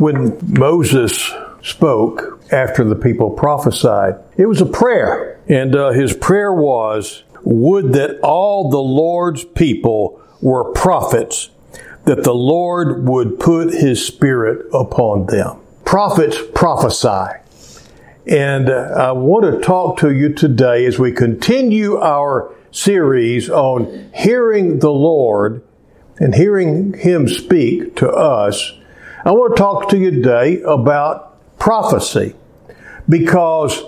when Moses spoke after the people prophesied, it was a prayer. And uh, his prayer was, Would that all the Lord's people were prophets, that the Lord would put his spirit upon them. Prophets prophesy. And uh, I want to talk to you today as we continue our series on hearing the Lord and hearing Him speak to us. I want to talk to you today about prophecy because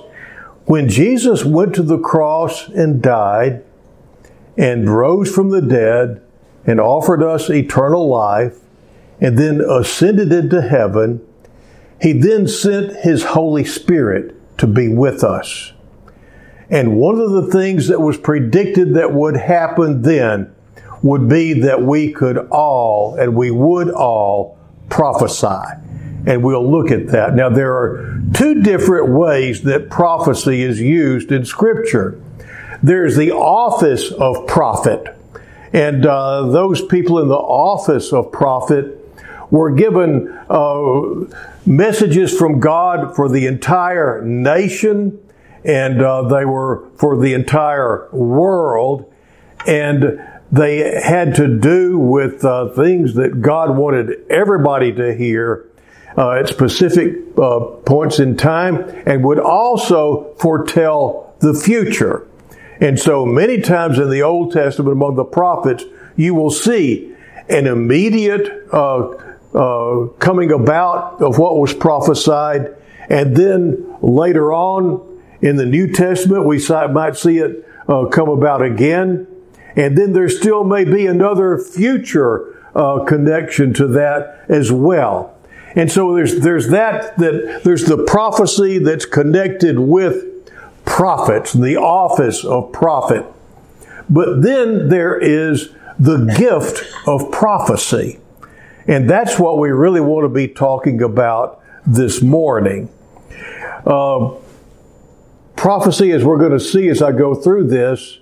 when Jesus went to the cross and died and rose from the dead and offered us eternal life and then ascended into heaven, he then sent his Holy Spirit to be with us. And one of the things that was predicted that would happen then would be that we could all, and we would all, prophesy. And we'll look at that. Now, there are two different ways that prophecy is used in Scripture. There's the office of prophet. And uh, those people in the office of prophet were given uh, messages from God for the entire nation, and uh, they were for the entire world. And they had to do with uh, things that God wanted everybody to hear uh, at specific uh, points in time and would also foretell the future. And so many times in the Old Testament among the prophets, you will see an immediate uh, uh, coming about of what was prophesied. And then later on in the New Testament, we might see it uh, come about again. And then there still may be another future uh, connection to that as well. And so there's, there's that, that, there's the prophecy that's connected with prophets, the office of prophet. But then there is the gift of prophecy. And that's what we really want to be talking about this morning. Uh, prophecy, as we're going to see as I go through this,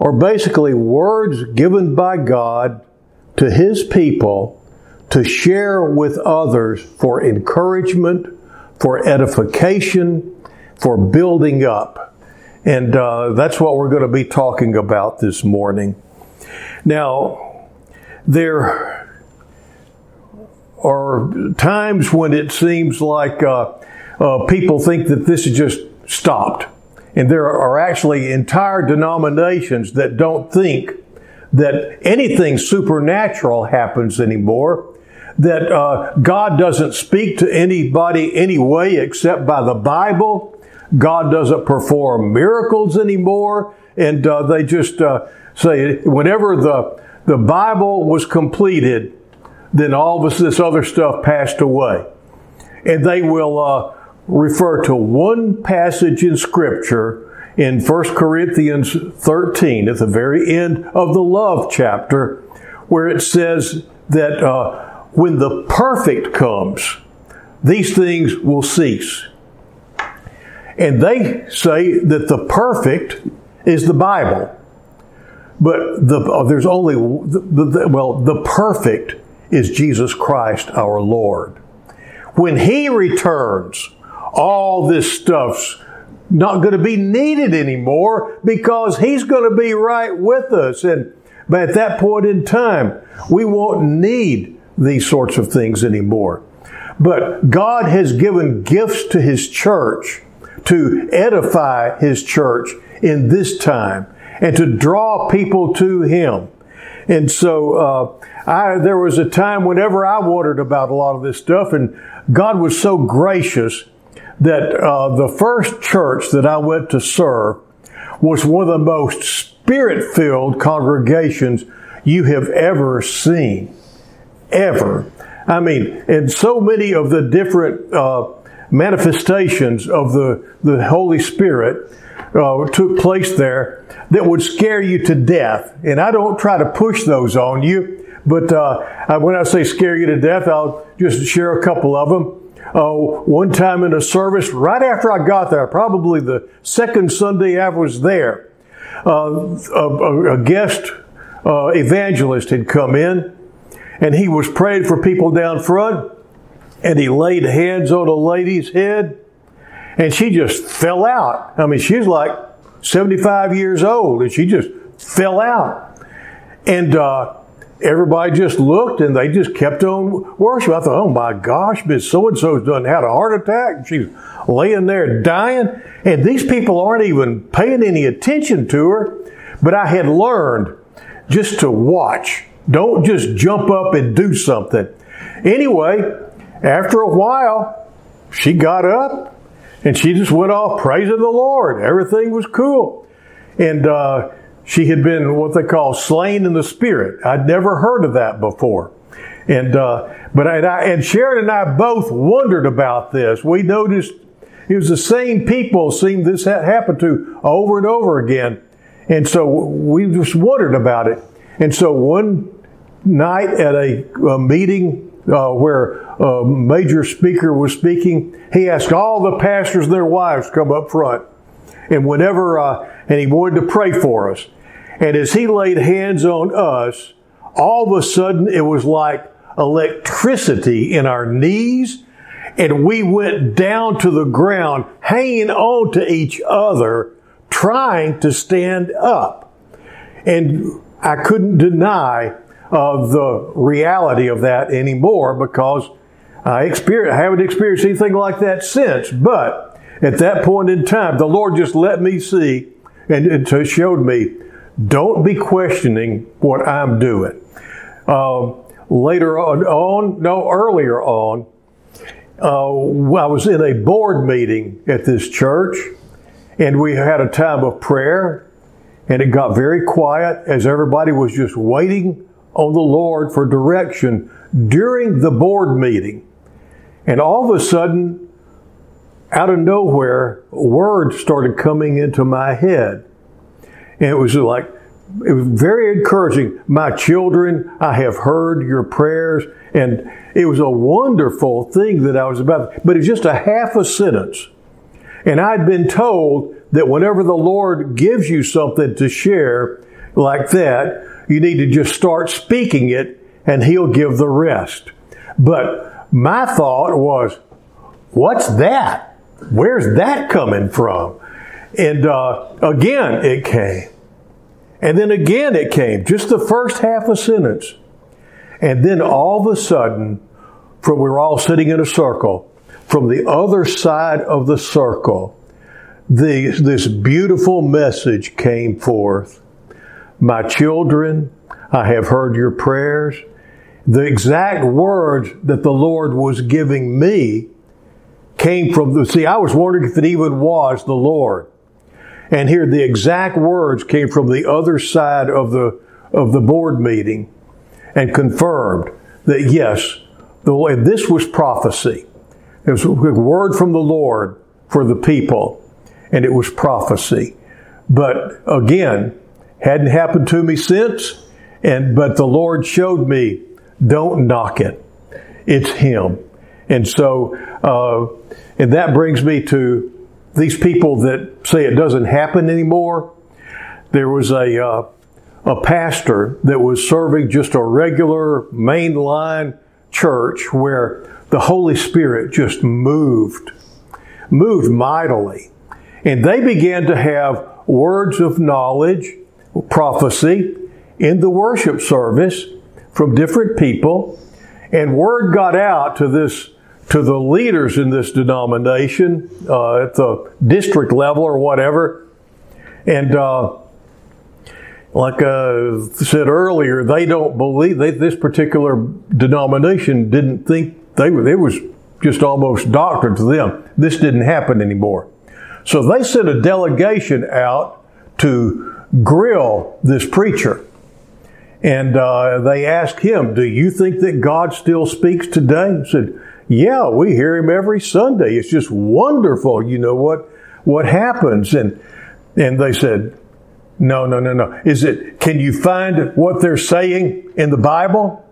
are basically words given by God to His people to share with others for encouragement, for edification, for building up. And uh, that's what we're going to be talking about this morning. Now, there are times when it seems like uh, uh, people think that this is just stopped. And there are actually entire denominations that don't think that anything supernatural happens anymore, that uh, God doesn't speak to anybody anyway except by the Bible. God doesn't perform miracles anymore. And uh, they just uh, say, whenever the, the Bible was completed, then all of this other stuff passed away. And they will uh, refer to one passage in Scripture in 1 Corinthians 13 at the very end of the love chapter where it says that uh, when the perfect comes, these things will cease. And they say that the perfect is the Bible. But the, uh, there's only, the, the, well, the perfect is Jesus Christ our Lord. When He returns, all this stuff's not going to be needed anymore because He's going to be right with us. And but at that point in time, we won't need these sorts of things anymore. But God has given gifts to His church to edify His church in this time and to draw people to Him. And so, uh, I, there was a time whenever I wondered about a lot of this stuff, and God was so gracious that uh, the first church that I went to serve was one of the most spirit filled congregations you have ever seen. Ever. I mean, and so many of the different uh, manifestations of the, the Holy Spirit uh, took place there that would scare you to death. And I don't try to push those on you, but uh, when I say scare you to death, I'll just share a couple of them. Uh, one time in a service, right after I got there, probably the second Sunday I was there, uh, a, a, guest uh, evangelist had come in and he was praying for people down front. and he laid hands on a lady's head and she just fell out. I mean, she's like 75 years old and she just fell out. And uh, everybody just looked and they just kept on worship. I thought, oh my gosh, Miss So and so's done had a heart attack. She's laying there dying. And these people aren't even paying any attention to her. But I had learned just to watch. Don't just jump up and do something. Anyway, after a while, she got up and she just went off praising the Lord. Everything was cool. And uh, she had been what they call slain in the spirit. I'd never heard of that before. And uh, but I, and Sharon and I both wondered about this. We noticed it was the same people seemed this had happened to over and over again. And so we just wondered about it. And so one night at a, a meeting uh, where a major speaker was speaking, he asked all the pastors and their wives come up front. And whenever, uh, and he wanted to pray for us. And as he laid hands on us, all of a sudden it was like electricity in our knees. And we went down to the ground, hanging on to each other, trying to stand up. And I couldn't deny of the reality of that anymore because I, I haven't experienced anything like that since. But at that point in time, the Lord just let me see and, and showed me don't be questioning what I'm doing. Uh, later on, on, no, earlier on, uh, I was in a board meeting at this church, and we had a time of prayer, and it got very quiet as everybody was just waiting on the Lord for direction during the board meeting. And all of a sudden, out of nowhere, words started coming into my head. And it was like, it was very encouraging. My children, I have heard your prayers. And it was a wonderful thing that I was about. But it's just a half a sentence. And I'd been told that whenever the Lord gives you something to share like that, you need to just start speaking it and He'll give the rest. But my thought was, what's that? Where's that coming from? And uh, again, it came. And then again, it came. Just the first half a sentence. And then all of a sudden, from we're all sitting in a circle, from the other side of the circle, the, this beautiful message came forth my children, I have heard your prayers. The exact words that the Lord was giving me came from the, see, I was wondering if it even was the Lord. And here the exact words came from the other side of the, of the board meeting and confirmed that yes, the, this was prophecy. It was a word from the Lord for the people, and it was prophecy. But again, Hadn't happened to me since, and but the Lord showed me, don't knock it. It's Him. And so, uh, and that brings me to these people that say it doesn't happen anymore. There was a uh, a pastor that was serving just a regular mainline church where the Holy Spirit just moved, moved mightily. And they began to have words of knowledge prophecy in the worship service from different people, and word got out to this to the leaders in this denomination uh, at the district level or whatever, and. Uh, like I uh, said earlier, they don't believe they, this particular denomination didn't think they were. it was just almost doctrine to them. This didn't happen anymore. So they sent a delegation out to grill this preacher. And uh, they asked him, Do you think that God still speaks today? He said, Yeah, we hear him every Sunday. It's just wonderful, you know, what, what happens. And, and they said, No, no, no, no. Is it, can you find what they're saying in the Bible?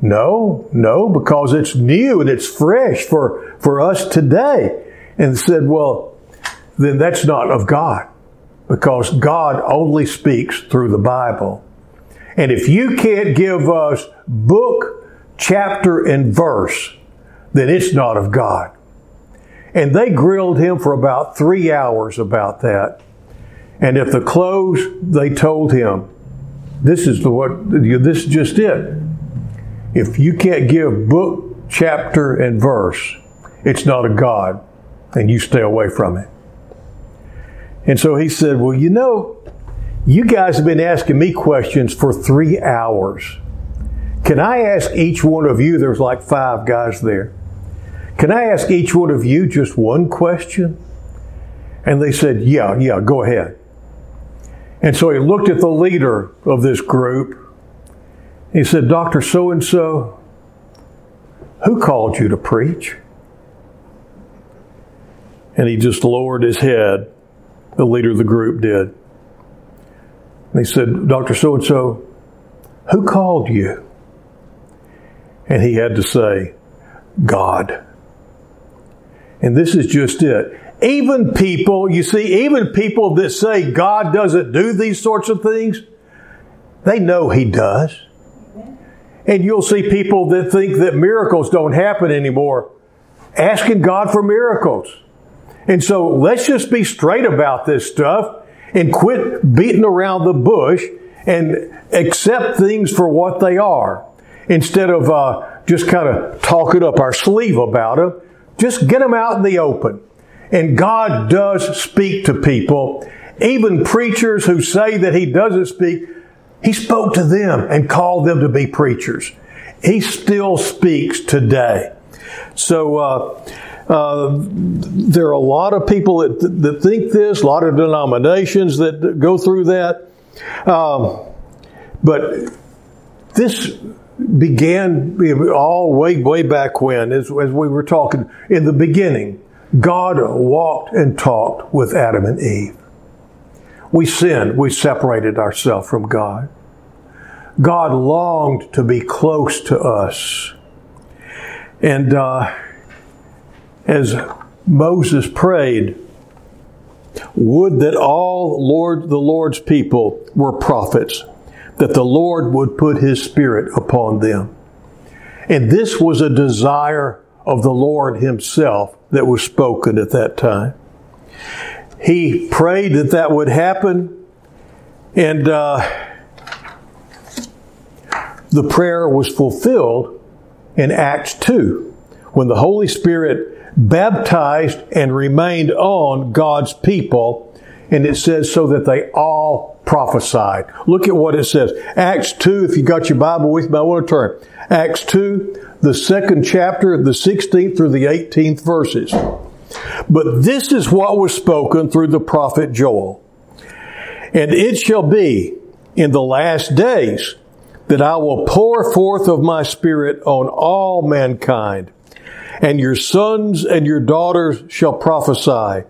No, no, because it's new and it's fresh for, for us today. And said, Well, then that's not of God because God only speaks through the Bible. And if you can't give us book, chapter, and verse then it's not of God. And they grilled him for about three hours about that. And at the close, they told him, "This is the what. This is just it. If you can't give book, chapter, and verse, it's not a God, and you stay away from it." And so he said, "Well, you know, you guys have been asking me questions for three hours. Can I ask each one of you? There's like five guys there. Can I ask each one of you just one question?" And they said, "Yeah, yeah, go ahead." And so he looked at the leader of this group. He said, Dr. So and so, who called you to preach? And he just lowered his head. The leader of the group did. And he said, Dr. So and so, who called you? And he had to say, God. And this is just it. Even people, you see, even people that say God doesn't do these sorts of things, they know He does. And you'll see people that think that miracles don't happen anymore asking God for miracles. And so let's just be straight about this stuff and quit beating around the bush and accept things for what they are instead of uh, just kind of talking up our sleeve about them. Just get them out in the open. And God does speak to people. Even preachers who say that He doesn't speak, He spoke to them and called them to be preachers. He still speaks today. So, uh, uh, there are a lot of people that, that think this, a lot of denominations that go through that. Um, but this began all way, way back when, as, as we were talking in the beginning. God walked and talked with Adam and Eve. We sinned. We separated ourselves from God. God longed to be close to us. And uh, as Moses prayed, would that all Lord the Lord's people were prophets, that the Lord would put his spirit upon them. And this was a desire of the Lord himself that was spoken at that time. He prayed that that would happen, and uh, the prayer was fulfilled in Acts 2 when the Holy Spirit baptized and remained on God's people. And it says, so that they all prophesied. Look at what it says. Acts 2, if you got your Bible with me, I want to turn. Acts 2, the second chapter, the 16th through the 18th verses. But this is what was spoken through the prophet Joel. And it shall be in the last days that I will pour forth of my spirit on all mankind, and your sons and your daughters shall prophesy,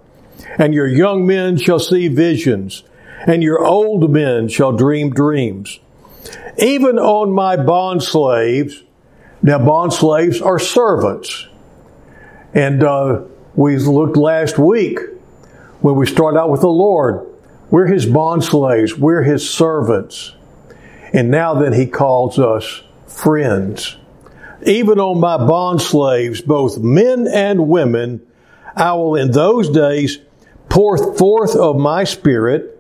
and your young men shall see visions, and your old men shall dream dreams. Even on my bond slaves now, bond slaves are servants. And uh, we looked last week when we start out with the Lord. We're His bond slaves, we're His servants. And now then He calls us friends. Even on my bond slaves, both men and women, I will in those days pour forth of my spirit,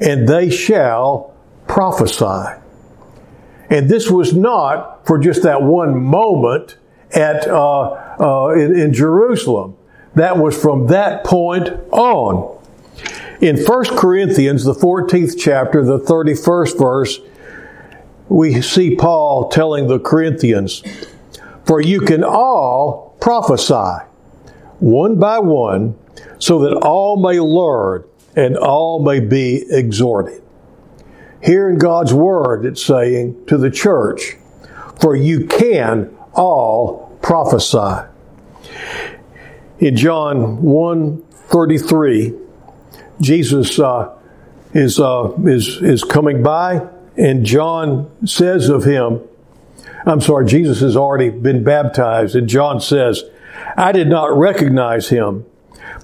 and they shall prophesy. And this was not for just that one moment at uh, uh, in, in, Jerusalem. That was from that point on. In 1 Corinthians, the 14th chapter, the 31st verse, we see Paul telling the Corinthians, For you can all prophesy, one by one, so that all may learn and all may be exhorted. Here in God's Word, it's saying to the church, for you can all prophesy. In John 1 33, Jesus uh, is, uh, is, is coming by, and John says of him, I'm sorry, Jesus has already been baptized, and John says, I did not recognize him,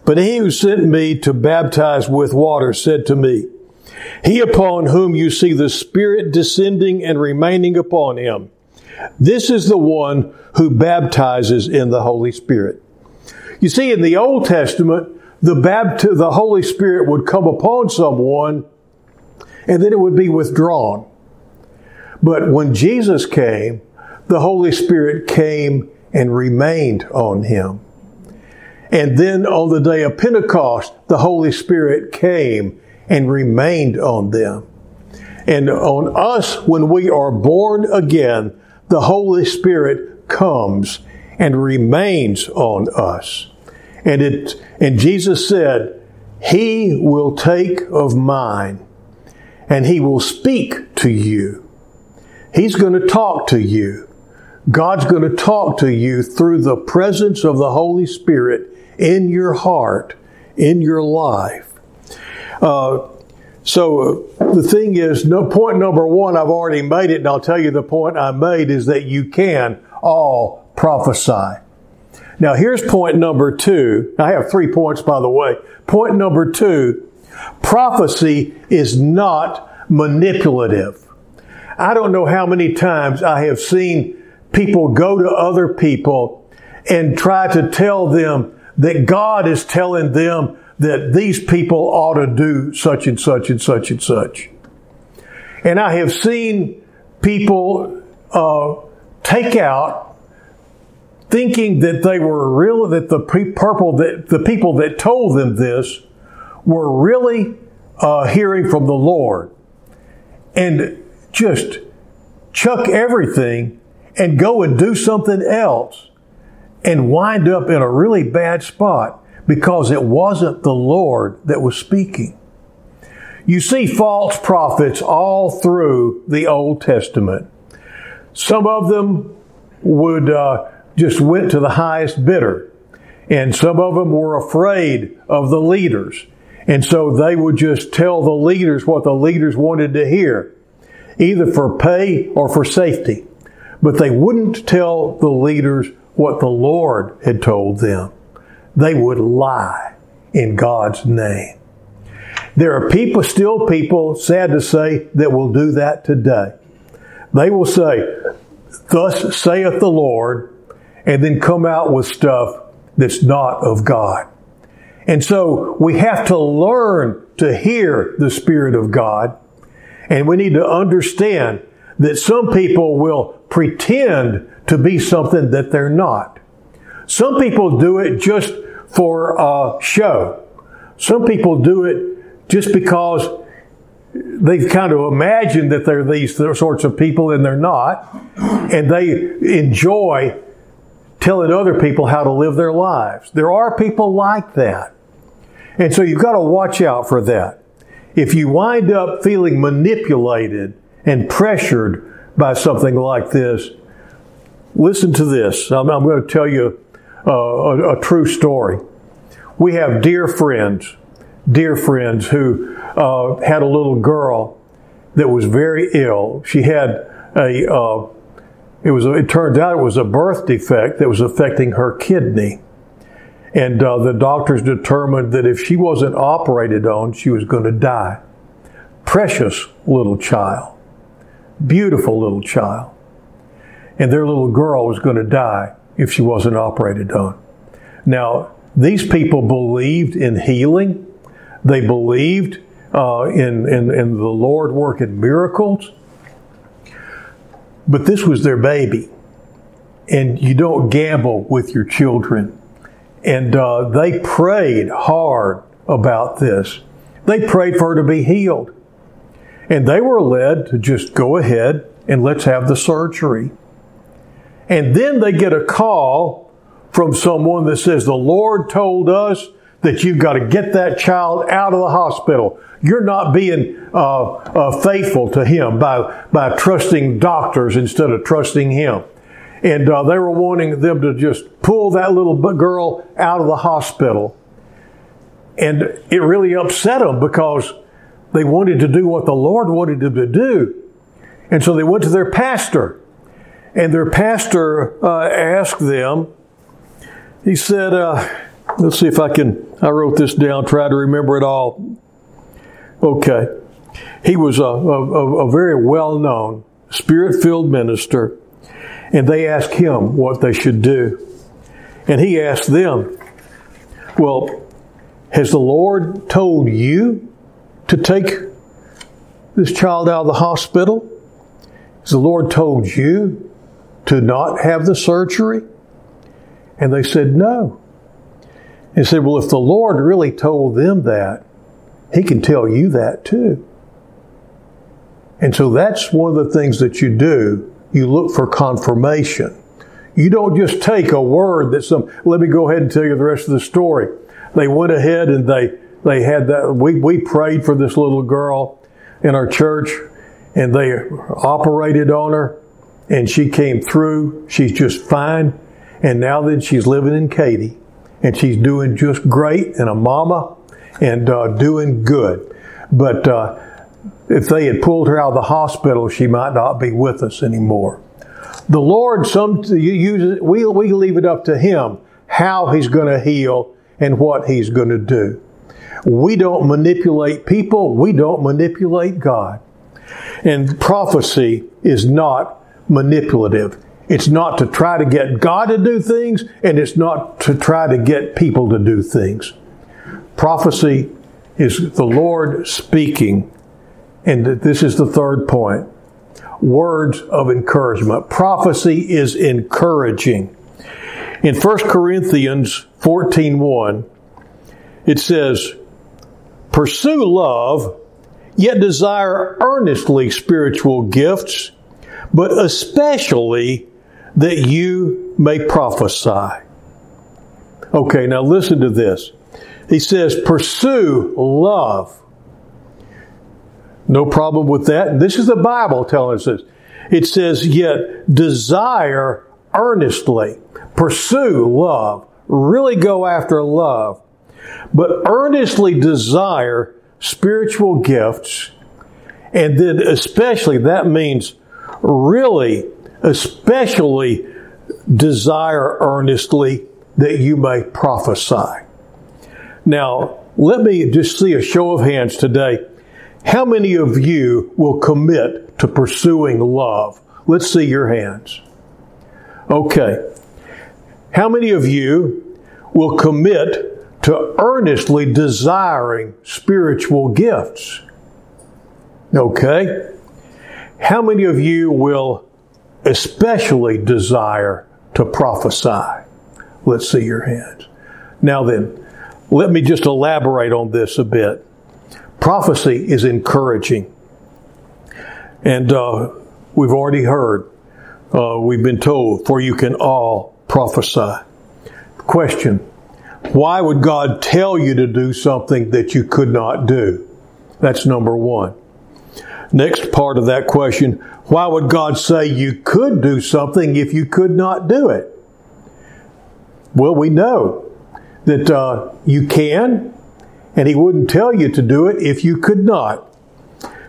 but he who sent me to baptize with water said to me, he upon whom you see the Spirit descending and remaining upon him, This is the one who baptizes in the Holy Spirit. You see, in the Old Testament, the, bapt- the Holy Spirit would come upon someone and then it would be withdrawn. But when Jesus came, the Holy Spirit came and remained on him. And then on the day of Pentecost, the Holy Spirit came and remained on them. And on us, when we are born again, the Holy Spirit comes and remains on us. And it, and Jesus said, He will take of mine and He will speak to you. He's going to talk to you. God's going to talk to you through the presence of the Holy Spirit in your heart, in your life. Uh, so uh, the thing is, no, point number one, I've already made it, and I'll tell you the point I made is that you can all prophesy. Now here's point number two. I have three points, by the way. Point number two, prophecy is not manipulative. I don't know how many times I have seen people go to other people and try to tell them that God is telling them that these people ought to do such and such and such and such. And I have seen people uh, take out thinking that they were real, that the purple, that the people that told them this were really uh, hearing from the Lord, and just chuck everything and go and do something else and wind up in a really bad spot because it wasn't the Lord that was speaking. You see false prophets all through the Old Testament. Some of them would uh, just went to the highest bidder, and some of them were afraid of the leaders, and so they would just tell the leaders what the leaders wanted to hear, either for pay or for safety. But they wouldn't tell the leaders what the Lord had told them. They would lie in God's name. There are people, still people, sad to say, that will do that today. They will say, Thus saith the Lord, and then come out with stuff that's not of God. And so we have to learn to hear the Spirit of God, and we need to understand that some people will pretend to be something that they're not. Some people do it just for a show. Some people do it just because they've kind of imagined that they're these sorts of people and they're not. And they enjoy telling other people how to live their lives. There are people like that. And so you've got to watch out for that. If you wind up feeling manipulated and pressured by something like this, listen to this. I'm, I'm going to tell you uh, a, a, true story. We have dear friends, dear friends who uh, had a little girl that was very ill. She had a, uh, it was, a, it turns out it was a birth defect that was affecting her kidney. And uh, the doctors determined that if she wasn't operated on, she was going to die. Precious little child beautiful little child. And their little girl was going to die if she wasn't operated on. Now, these people believed in healing. They believed uh, in, in, in the Lord working miracles. But this was their baby. And you don't gamble with your children. And uh, they prayed hard about this. They prayed for her to be healed. And they were led to just go ahead and let's have the surgery. And then they get a call from someone that says, The Lord told us that you've got to get that child out of the hospital. You're not being uh, uh, faithful to Him by, by trusting doctors instead of trusting Him. And uh, they were wanting them to just pull that little girl out of the hospital. And it really upset them because they wanted to do what the Lord wanted them to do. And so they went to their pastor. And their pastor uh, asked them, he said, uh, let's see if I can, I wrote this down, try to remember it all. Okay. He was a, a, a very well known, spirit filled minister. And they asked him what they should do. And he asked them, Well, has the Lord told you to take this child out of the hospital? The Lord told you to not have the surgery? And they said, No. And said, Well, if the Lord really told them that, He can tell you that too. And so that's one of the things that you do. You look for confirmation. You don't just take a word that some, let me go ahead and tell you the rest of the story. They went ahead and they, they had that, we, we prayed for this little girl in our church and they operated on her and she came through. She's just fine. And now that she's living in Katy and she's doing just great and a mama and uh, doing good. But uh, if they had pulled her out of the hospital, she might not be with us anymore. The Lord, some we we leave it up to Him how He's going to heal and what He's going to do. We don't manipulate people. We don't manipulate God. And prophecy is not manipulative. It's not to try to get God to do things, and it's not to try to get people to do things. Prophecy is the Lord speaking. And this is the third point words of encouragement. Prophecy is encouraging. In 1 Corinthians 14:1, it says, "Pursue love, yet desire earnestly spiritual gifts, but especially that you may prophesy." Okay, now listen to this. He says, "Pursue love." No problem with that. This is the Bible telling us this. It says, yet desire earnestly, pursue love, really go after love, but earnestly desire spiritual gifts. And then, especially, that means really, especially desire earnestly that you may prophesy. Now, let me just see a show of hands today. How many of you will commit to pursuing love? Let's see your hands. Okay. How many of you will commit to earnestly desiring spiritual gifts? Okay. How many of you will especially desire to prophesy? Let's see your hands. Now then, let me just elaborate on this a bit prophecy is encouraging. And uh, we've already heard, uh, we've been told, for you can all prophesy. Question Why would God tell you to do something that you could not do? That's number one. Next part of that question Why would God say you could do something if you could not do it? Well, we know that uh, you can and he wouldn't tell you to do it if you could not.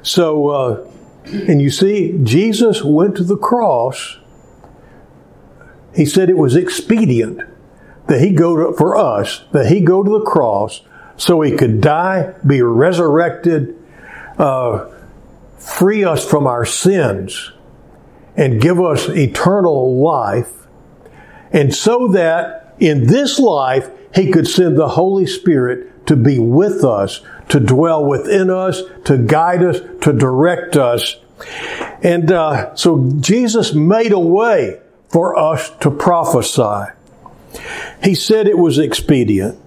So, uh, and you see, Jesus went to the cross. He said it was expedient that he go to, for us, that he go to the cross so he could die, be resurrected, uh, free us from our sins, and give us eternal life. And so that in this life, he could send the Holy Spirit to be with us, to dwell within us, to guide us, to direct us. And uh, so Jesus made a way for us to prophesy. He said it was expedient.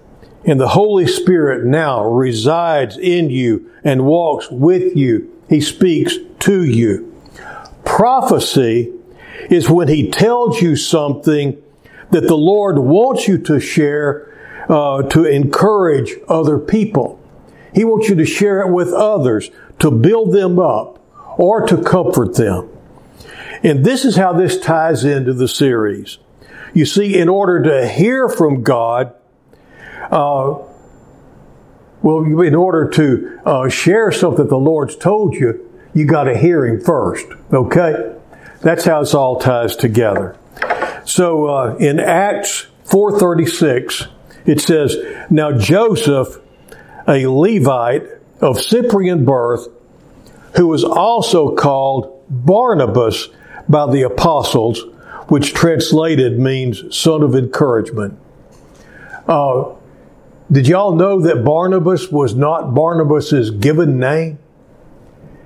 And the Holy Spirit now resides in you and walks with you. He speaks to you. Prophecy is when He tells you something that the Lord wants you to share uh, to encourage other people. He wants you to share it with others, to build them up, or to comfort them. And this is how this ties into the series. You see, in order to hear from God, uh, well, in order to uh, share something the Lord's told you, you got to hear Him first. Okay? That's how this all ties together. So uh, in Acts 436, it says, Now Joseph, a Levite of Cyprian birth, who was also called Barnabas by the apostles, which translated means son of encouragement. Uh, did y'all know that Barnabas was not Barnabas's given name?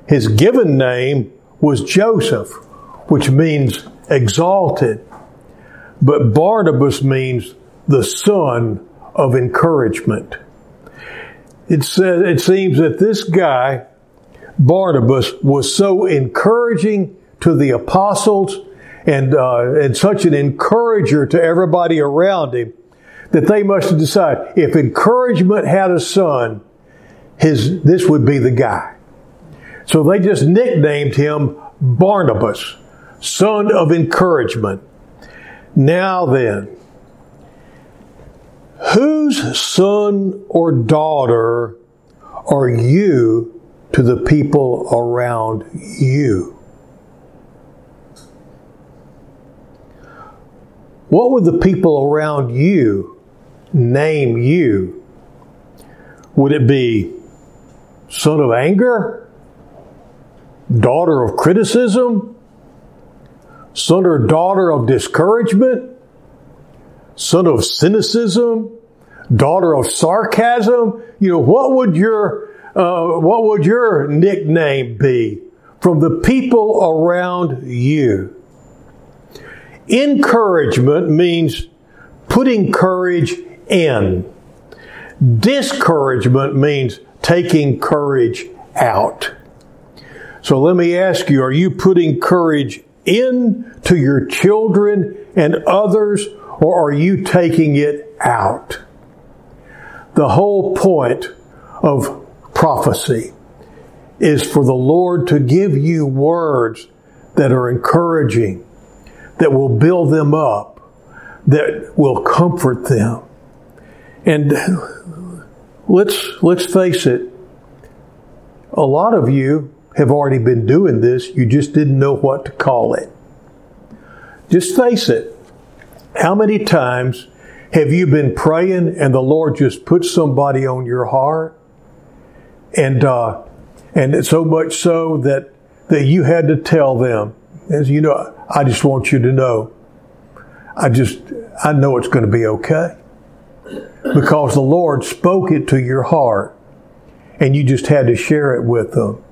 His given name was Joseph, which means exalted. But Barnabas means the son of encouragement. It says, it seems that this guy, Barnabas, was so encouraging to the apostles and, uh, and such an encourager to everybody around him that they must have decided if encouragement had a son, his, this would be the guy. So they just nicknamed him Barnabas, son of encouragement. Now then, whose son or daughter are you to the people around you? What would the people around you name you? Would it be son of anger? Daughter of criticism? Son or daughter of discouragement? Son of cynicism? Daughter of sarcasm? You know, what would your, uh, what would your nickname be from the people around you? Encouragement means putting courage in. Discouragement means taking courage out. So let me ask you, are you putting courage in to your children and others, or are you taking it out? The whole point of prophecy is for the Lord to give you words that are encouraging, that will build them up, that will comfort them. And let's, let's face it, a lot of you have already been doing this, you just didn't know what to call it. Just face it. How many times have you been praying and the Lord just put somebody on your heart? And, uh, and so much so that, that you had to tell them, as you know, I just want you to know, I just, I know it's going to be okay. Because the Lord spoke it to your heart and you just had to share it with them.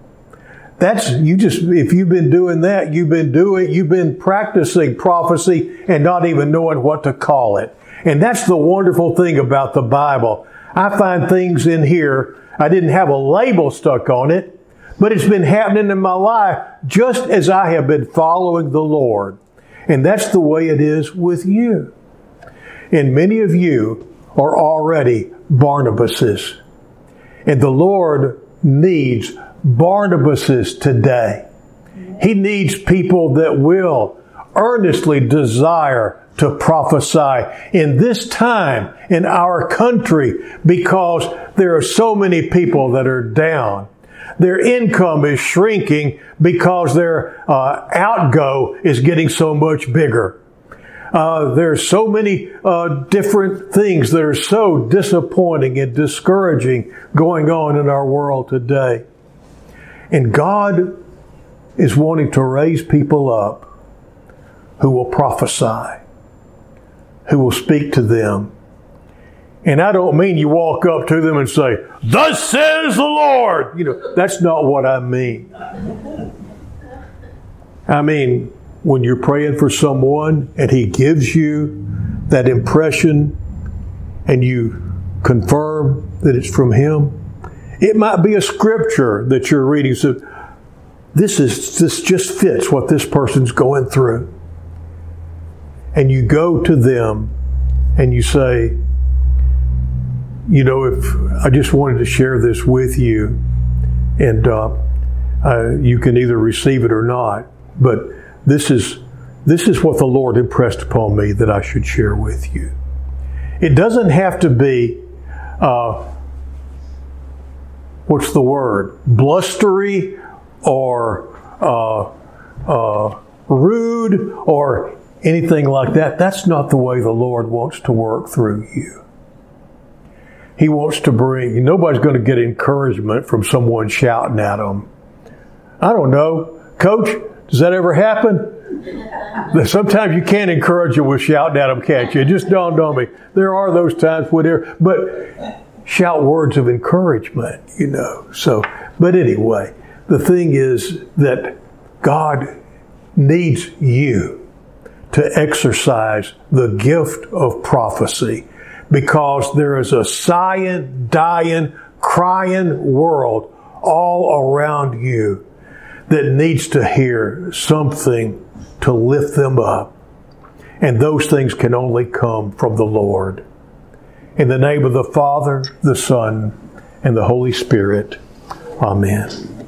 That's, you just, if you've been doing that, you've been doing, you've been practicing prophecy and not even knowing what to call it. And that's the wonderful thing about the Bible. I find things in here, I didn't have a label stuck on it, but it's been happening in my life just as I have been following the Lord. And that's the way it is with you. And many of you are already Barnabases. And the Lord needs Barnabases today. He needs people that will earnestly desire to prophesy in this time in our country because there are so many people that are down. Their income is shrinking because their uh, outgo is getting so much bigger. Uh, there's so many uh, different things that are so disappointing and discouraging going on in our world today. And God is wanting to raise people up who will prophesy, who will speak to them. And I don't mean you walk up to them and say, Thus says the Lord. You know, that's not what I mean. I mean, when you're praying for someone and He gives you that impression and you confirm that it's from Him, it might be a scripture that you're reading. So this is this just fits what this person's going through. And you go to them and you say, you know, if I just wanted to share this with you, and uh, uh, you can either receive it or not, but this is this is what the Lord impressed upon me that I should share with you. It doesn't have to be, uh, what's the word, blustery or uh, uh, rude or anything like that. That's not the way the Lord wants to work through you. He wants to bring, nobody's going to get encouragement from someone shouting at him. I don't know. Coach, does that ever happen? Sometimes you can't encourage them with shouting at them, can't you? It just dawned on me. There are those times when there, but shout words of encouragement, you know. So, but anyway, the thing is that God needs you to exercise the gift of prophecy because there is a sighing, dying, crying world all around you that needs to hear something to lift them up. And those things can only come from the Lord. In the name of the Father, the Son, and the Holy Spirit. Amen.